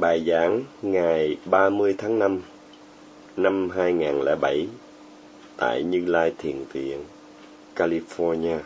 Bài giảng ngày 30 tháng 5 năm 2007 tại Như Lai Thiền Viện, California.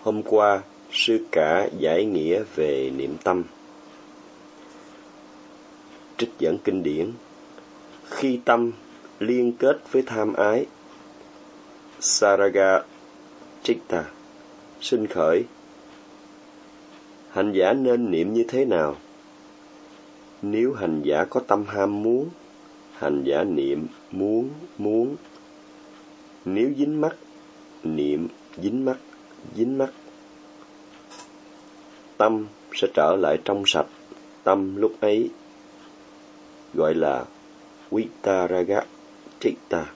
Hôm qua, sư cả giải nghĩa về niệm tâm. Trích dẫn kinh điển Khi tâm liên kết với tham ái, Saraga Chitta, sinh khởi hành giả nên niệm như thế nào? Nếu hành giả có tâm ham muốn, hành giả niệm muốn muốn. Nếu dính mắt, niệm dính mắt dính mắt. Tâm sẽ trở lại trong sạch, tâm lúc ấy, gọi là vitaraga chitta.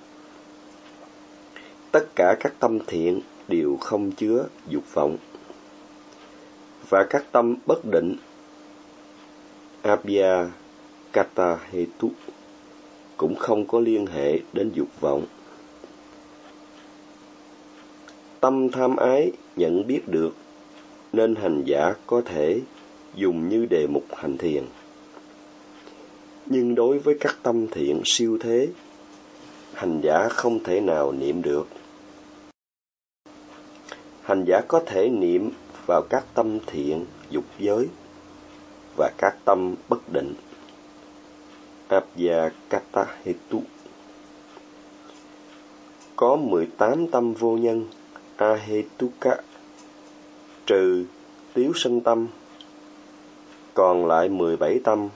Tất cả các tâm thiện đều không chứa dục vọng và các tâm bất định Abhya Kata Hetu cũng không có liên hệ đến dục vọng. Tâm tham ái nhận biết được nên hành giả có thể dùng như đề mục hành thiền. Nhưng đối với các tâm thiện siêu thế, hành giả không thể nào niệm được. Hành giả có thể niệm vào các tâm thiện dục giới và các tâm bất định. Abhyakata Hetu Có 18 tâm vô nhân Ahetuka. Trừ tiếu sân tâm còn lại 17 tâm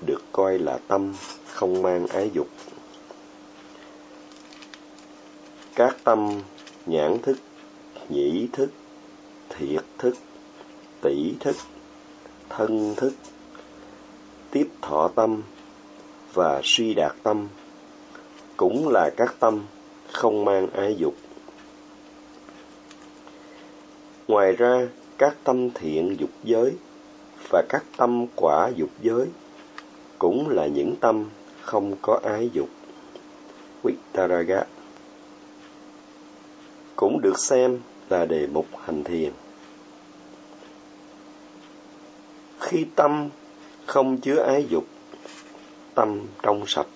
được coi là tâm không mang ái dục. Các tâm nhãn thức, nhĩ thức, thiệt thức, tỷ thức, thân thức, tiếp thọ tâm và suy đạt tâm cũng là các tâm không mang ái dục. Ngoài ra, các tâm thiện dục giới và các tâm quả dục giới cũng là những tâm không có ái dục. Vittaraga cũng được xem là đề mục hành thiền. Khi tâm không chứa ái dục, tâm trong sạch,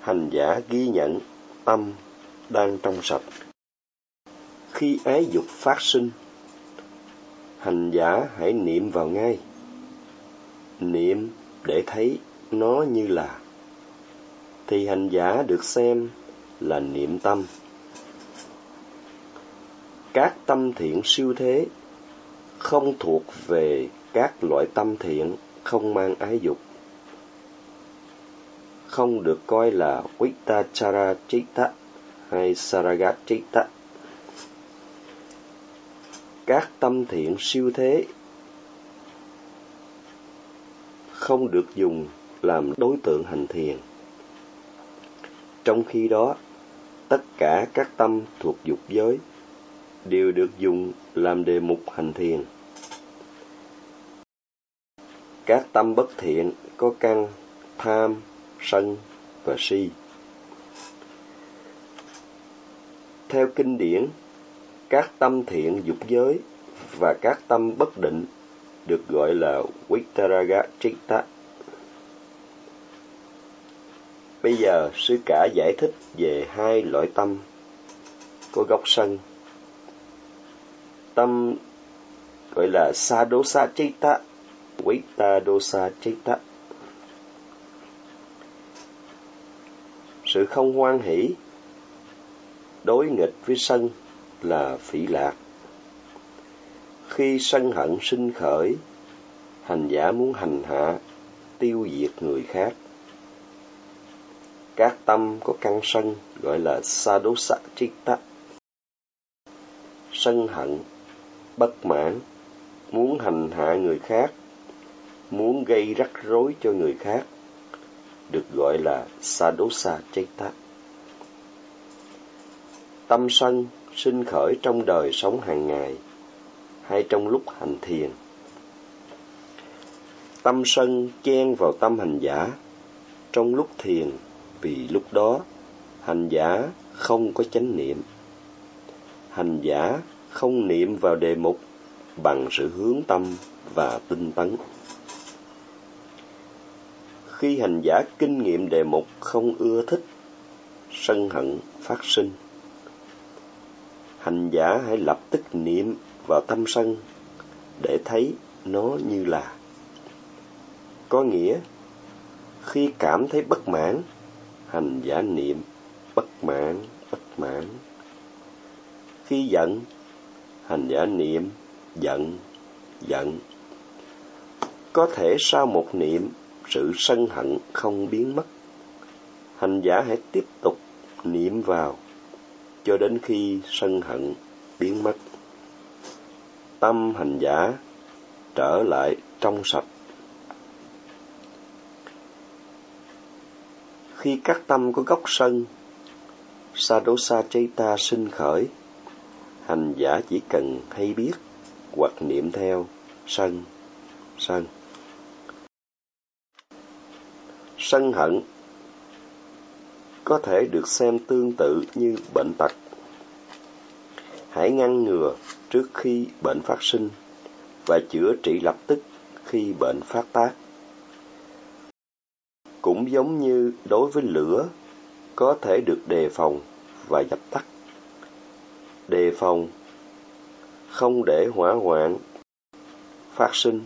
hành giả ghi nhận tâm đang trong sạch. Khi ái dục phát sinh, hành giả hãy niệm vào ngay. Niệm để thấy nó như là thì hành giả được xem là niệm tâm. Các tâm thiện siêu thế không thuộc về các loại tâm thiện không mang ái dục không được coi là Vittachara Chitta hay Saraga Chitta. Các tâm thiện siêu thế không được dùng làm đối tượng hành thiền. Trong khi đó, tất cả các tâm thuộc dục giới đều được dùng làm đề mục hành thiền. Các tâm bất thiện có căn tham, sân và si. Theo kinh điển, các tâm thiện dục giới và các tâm bất định được gọi là Vittaraga Chitta. Bây giờ, sư cả giải thích về hai loại tâm có gốc sân. Tâm gọi là Sadosa Chitta Vita dosa chitta Sự không hoan hỷ đối nghịch với sân là phỉ lạc. Khi sân hận sinh khởi, hành giả muốn hành hạ, tiêu diệt người khác. Các tâm có căn sân gọi là sadosa chitta. Sân hận, bất mãn, muốn hành hạ người khác muốn gây rắc rối cho người khác, được gọi là sadosa chaita. Tâm sân sinh khởi trong đời sống hàng ngày hay trong lúc hành thiền. Tâm sân chen vào tâm hành giả trong lúc thiền, vì lúc đó hành giả không có chánh niệm. Hành giả không niệm vào đề mục bằng sự hướng tâm và tinh tấn. Khi hành giả kinh nghiệm đề mục không ưa thích, sân hận phát sinh, hành giả hãy lập tức niệm vào tâm sân để thấy nó như là. Có nghĩa, khi cảm thấy bất mãn, hành giả niệm bất mãn, bất mãn. Khi giận, hành giả niệm giận, giận. Có thể sau một niệm, sự sân hận không biến mất. Hành giả hãy tiếp tục niệm vào cho đến khi sân hận biến mất. Tâm hành giả trở lại trong sạch. Khi các tâm có gốc sân, Sadosa Chaita sinh khởi, hành giả chỉ cần hay biết hoặc niệm theo sân, sân. Sân hận có thể được xem tương tự như bệnh tật. Hãy ngăn ngừa trước khi bệnh phát sinh và chữa trị lập tức khi bệnh phát tác. Cũng giống như đối với lửa, có thể được đề phòng và dập tắt. Đề phòng không để hỏa hoạn phát sinh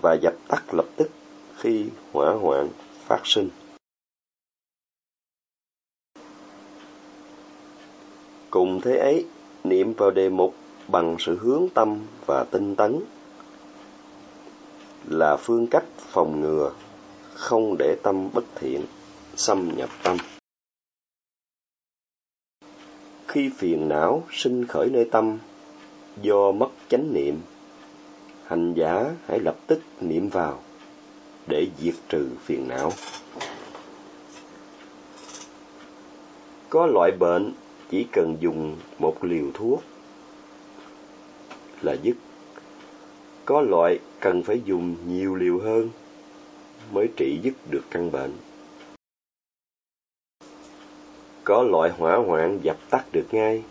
và dập tắt lập tức khi hỏa hoạn phát sinh. Cùng thế ấy, niệm vào đề mục bằng sự hướng tâm và tinh tấn là phương cách phòng ngừa không để tâm bất thiện xâm nhập tâm. Khi phiền não sinh khởi nơi tâm do mất chánh niệm, hành giả hãy lập tức niệm vào để diệt trừ phiền não. Có loại bệnh chỉ cần dùng một liều thuốc là dứt. Có loại cần phải dùng nhiều liều hơn mới trị dứt được căn bệnh. Có loại hỏa hoạn dập tắt được ngay,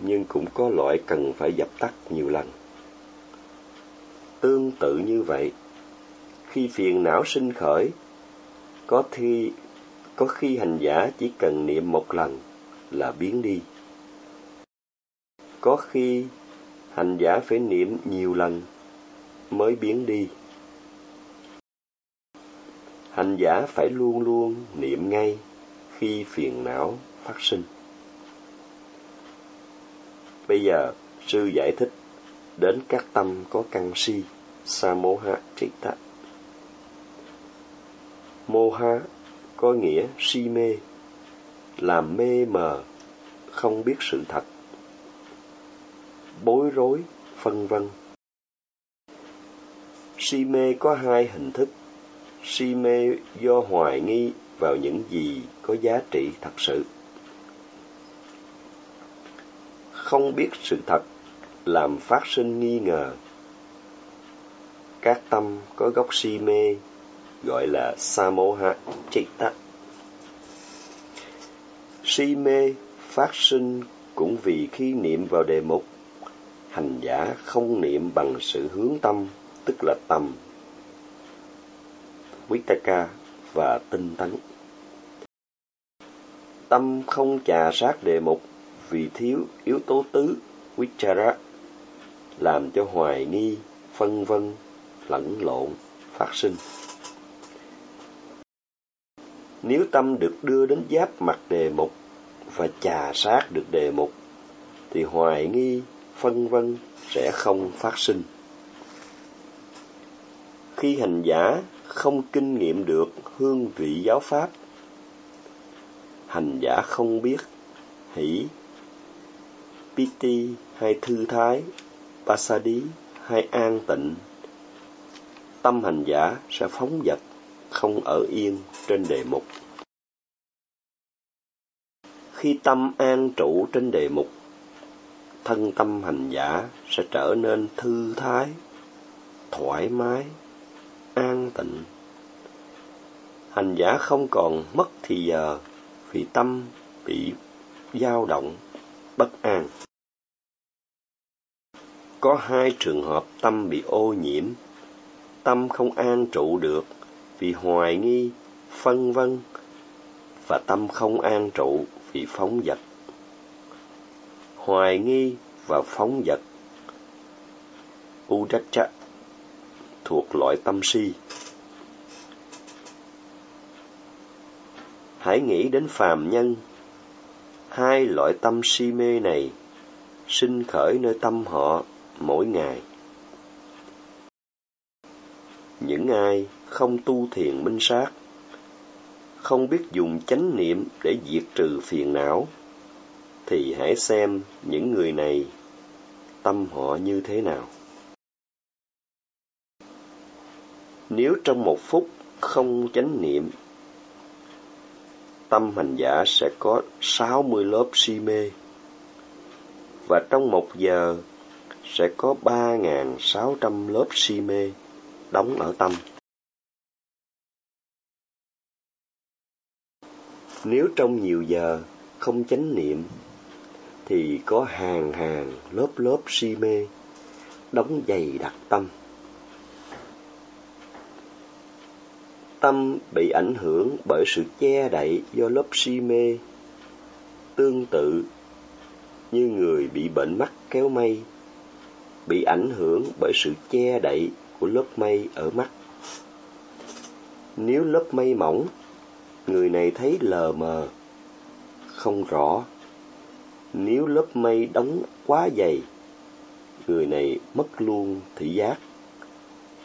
nhưng cũng có loại cần phải dập tắt nhiều lần. Tương tự như vậy, khi phiền não sinh khởi, có khi có khi hành giả chỉ cần niệm một lần là biến đi. Có khi hành giả phải niệm nhiều lần mới biến đi. Hành giả phải luôn luôn niệm ngay khi phiền não phát sinh. Bây giờ, sư giải thích đến các tâm có căn si, samoha chitta. Moha có nghĩa si mê, làm mê mờ, không biết sự thật bối rối, phân vân. Si mê có hai hình thức. Si mê do hoài nghi vào những gì có giá trị thật sự. Không biết sự thật làm phát sinh nghi ngờ. Các tâm có gốc si mê gọi là Samoha Chitta. Si mê phát sinh cũng vì khi niệm vào đề mục hành giả không niệm bằng sự hướng tâm, tức là tâm, Vitaka và tinh tấn. Tâm không trà sát đề mục vì thiếu yếu tố tứ Vichara, làm cho hoài nghi, phân vân, lẫn lộn, phát sinh. Nếu tâm được đưa đến giáp mặt đề mục và trà sát được đề mục, thì hoài nghi, phân vân sẽ không phát sinh. Khi hành giả không kinh nghiệm được hương vị giáo pháp, hành giả không biết hỷ, piti hay thư thái, pasadi hay an tịnh, tâm hành giả sẽ phóng dật, không ở yên trên đề mục. Khi tâm an trụ trên đề mục, thân tâm hành giả sẽ trở nên thư thái, thoải mái, an tịnh. Hành giả không còn mất thì giờ vì tâm bị dao động, bất an. Có hai trường hợp tâm bị ô nhiễm, tâm không an trụ được vì hoài nghi, phân vân và tâm không an trụ vì phóng dật. Hoài nghi và phóng dật Udacha thuộc loại tâm si. Hãy nghĩ đến phàm nhân. Hai loại tâm si mê này sinh khởi nơi tâm họ mỗi ngày. Những ai không tu thiền minh sát, không biết dùng chánh niệm để diệt trừ phiền não, thì hãy xem những người này tâm họ như thế nào. Nếu trong một phút không chánh niệm, tâm hành giả sẽ có sáu mươi lớp si mê, và trong một giờ sẽ có ba sáu trăm lớp si mê đóng ở tâm. Nếu trong nhiều giờ không chánh niệm, thì có hàng hàng lớp lớp si mê đóng dày đặc tâm. Tâm bị ảnh hưởng bởi sự che đậy do lớp si mê, tương tự như người bị bệnh mắt kéo mây, bị ảnh hưởng bởi sự che đậy của lớp mây ở mắt. Nếu lớp mây mỏng, người này thấy lờ mờ, không rõ. Nếu lớp mây đóng quá dày, người này mất luôn thị giác,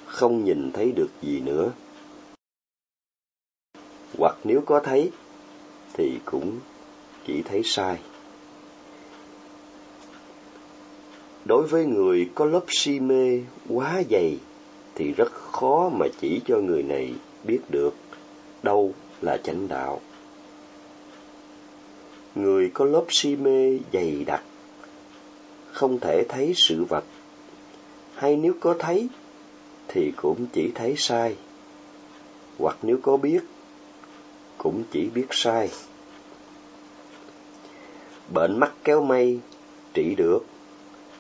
không nhìn thấy được gì nữa hoặc nếu có thấy thì cũng chỉ thấy sai. Đối với người có lớp si mê quá dày thì rất khó mà chỉ cho người này biết được đâu là chánh đạo. Người có lớp si mê dày đặc không thể thấy sự vật hay nếu có thấy thì cũng chỉ thấy sai hoặc nếu có biết cũng chỉ biết sai. Bệnh mắt kéo mây trị được,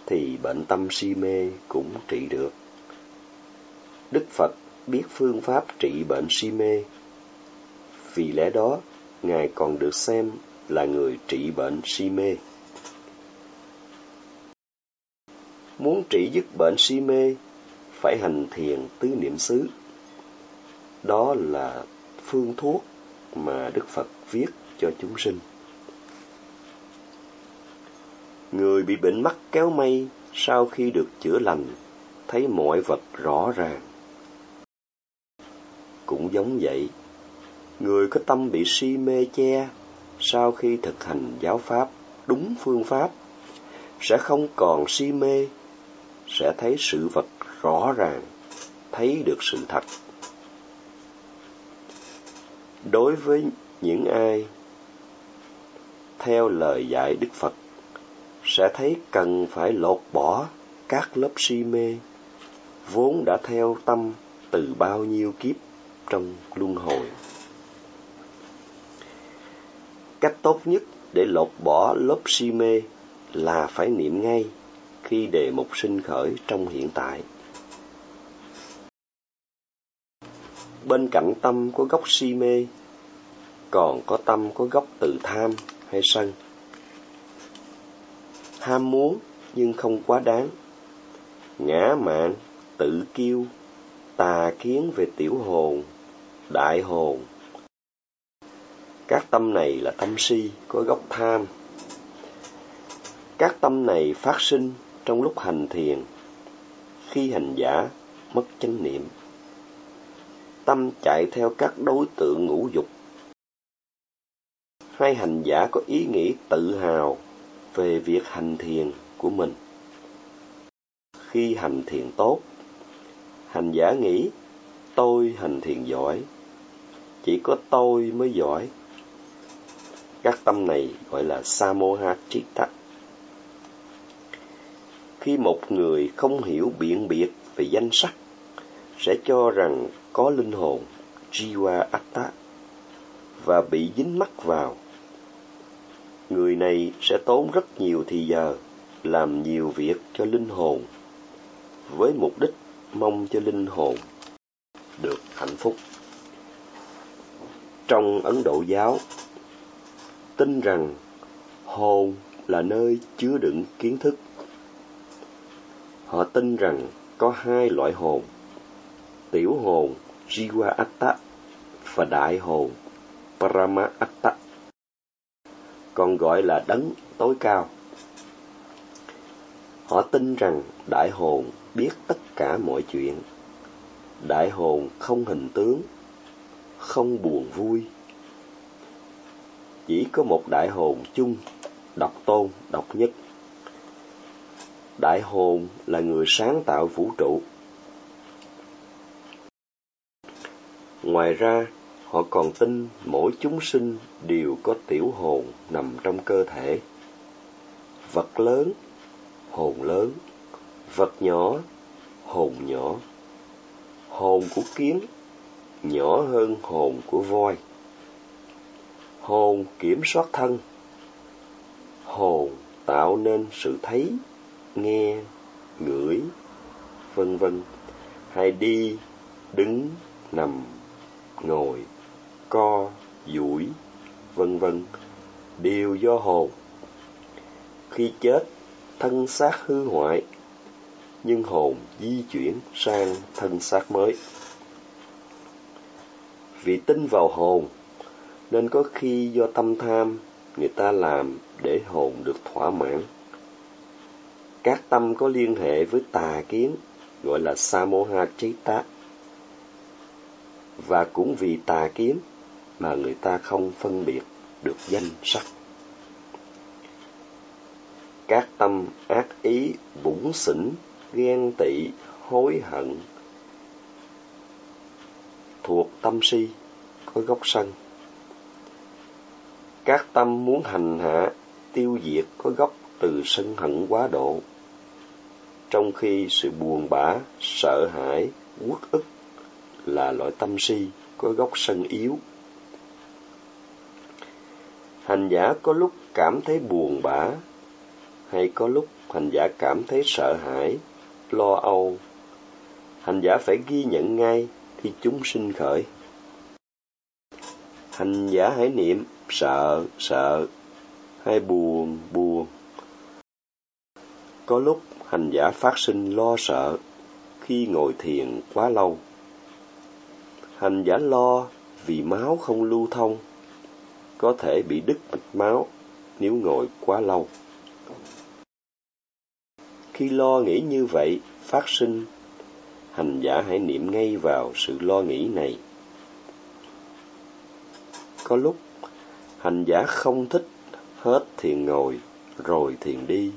thì bệnh tâm si mê cũng trị được. Đức Phật biết phương pháp trị bệnh si mê. Vì lẽ đó, Ngài còn được xem là người trị bệnh si mê. Muốn trị dứt bệnh si mê, phải hành thiền tứ niệm xứ. Đó là phương thuốc mà Đức Phật viết cho chúng sinh. Người bị bệnh mắt kéo mây sau khi được chữa lành, thấy mọi vật rõ ràng. Cũng giống vậy, người có tâm bị si mê che sau khi thực hành giáo pháp đúng phương pháp sẽ không còn si mê, sẽ thấy sự vật rõ ràng, thấy được sự thật đối với những ai theo lời dạy Đức Phật sẽ thấy cần phải lột bỏ các lớp si mê vốn đã theo tâm từ bao nhiêu kiếp trong luân hồi. Cách tốt nhất để lột bỏ lớp si mê là phải niệm ngay khi đề mục sinh khởi trong hiện tại. Bên cạnh tâm có gốc si mê, còn có tâm có gốc từ tham hay sân. Ham muốn nhưng không quá đáng. Ngã mạn, tự kiêu, tà kiến về tiểu hồn, đại hồn. Các tâm này là tâm si, có gốc tham. Các tâm này phát sinh trong lúc hành thiền, khi hành giả mất chánh niệm tâm chạy theo các đối tượng ngũ dục. Hai hành giả có ý nghĩ tự hào về việc hành thiền của mình. Khi hành thiền tốt, hành giả nghĩ tôi hành thiền giỏi, chỉ có tôi mới giỏi. Các tâm này gọi là Samoha Chitta. Khi một người không hiểu biện biệt về danh sắc, sẽ cho rằng có linh hồn, Jiva Atta, và bị dính mắc vào. Người này sẽ tốn rất nhiều thì giờ, làm nhiều việc cho linh hồn, với mục đích mong cho linh hồn được hạnh phúc. Trong Ấn Độ giáo, tin rằng hồn là nơi chứa đựng kiến thức. Họ tin rằng có hai loại hồn, tiểu hồn Jiva Atta và đại hồn Parama Atta, còn gọi là đấng tối cao. Họ tin rằng đại hồn biết tất cả mọi chuyện. Đại hồn không hình tướng, không buồn vui. Chỉ có một đại hồn chung, độc tôn, độc nhất. Đại hồn là người sáng tạo vũ trụ. Ngoài ra, họ còn tin mỗi chúng sinh đều có tiểu hồn nằm trong cơ thể. Vật lớn, hồn lớn, vật nhỏ, hồn nhỏ. Hồn của kiến nhỏ hơn hồn của voi. Hồn kiểm soát thân. Hồn tạo nên sự thấy, nghe, ngửi, vân vân, hay đi, đứng, nằm, ngồi, co, duỗi, vân vân, đều do hồn. Khi chết, thân xác hư hoại, nhưng hồn di chuyển sang thân xác mới. Vì tin vào hồn, nên có khi do tâm tham, người ta làm để hồn được thỏa mãn. Các tâm có liên hệ với tà kiến, gọi là Samoha Chaita. Và cũng vì tà kiến mà người ta không phân biệt được danh sắc. Các tâm ác ý, bủn xỉn, ghen tị, hối hận thuộc tâm si có gốc sân. Các tâm muốn hành hạ, tiêu diệt có gốc từ sân hận quá độ. Trong khi sự buồn bã, sợ hãi, uất ức là loại tâm si có gốc sân yếu. Hành giả có lúc cảm thấy buồn bã, hay có lúc hành giả cảm thấy sợ hãi, lo âu. Hành giả phải ghi nhận ngay khi chúng sinh khởi. Hành giả hãy niệm sợ, sợ, hay buồn, buồn. Có lúc hành giả phát sinh lo sợ khi ngồi thiền quá lâu. Hành giả lo vì máu không lưu thông, có thể bị đứt mạch máu nếu ngồi quá lâu. Khi lo nghĩ như vậy, phát sinh, hành giả hãy niệm ngay vào sự lo nghĩ này. Có lúc, hành giả không thích hết thiền ngồi, rồi thiền đi,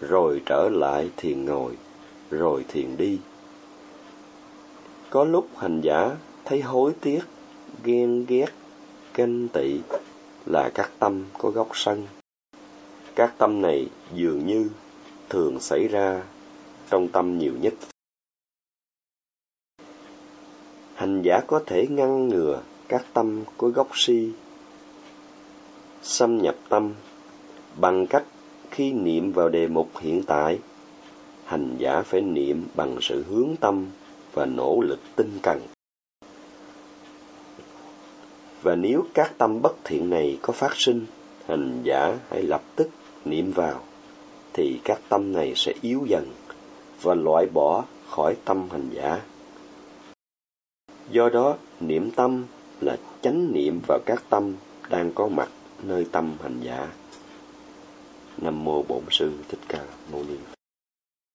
rồi trở lại thiền ngồi, rồi thiền đi. Có lúc hành giả thấy hối tiếc, ghen ghét, ganh tị là các tâm có gốc sân. Các tâm này dường như thường xảy ra trong tâm nhiều nhất. Hành giả có thể ngăn ngừa các tâm có gốc si xâm nhập tâm bằng cách khi niệm vào đề mục hiện tại hành giả phải niệm bằng sự hướng tâm và nỗ lực tinh cần và nếu các tâm bất thiện này có phát sinh hành giả hãy lập tức niệm vào thì các tâm này sẽ yếu dần và loại bỏ khỏi tâm hành giả. Do đó, niệm tâm là chánh niệm vào các tâm đang có mặt nơi tâm hành giả. Nam mô Bổn sư Thích Ca Mâu Ni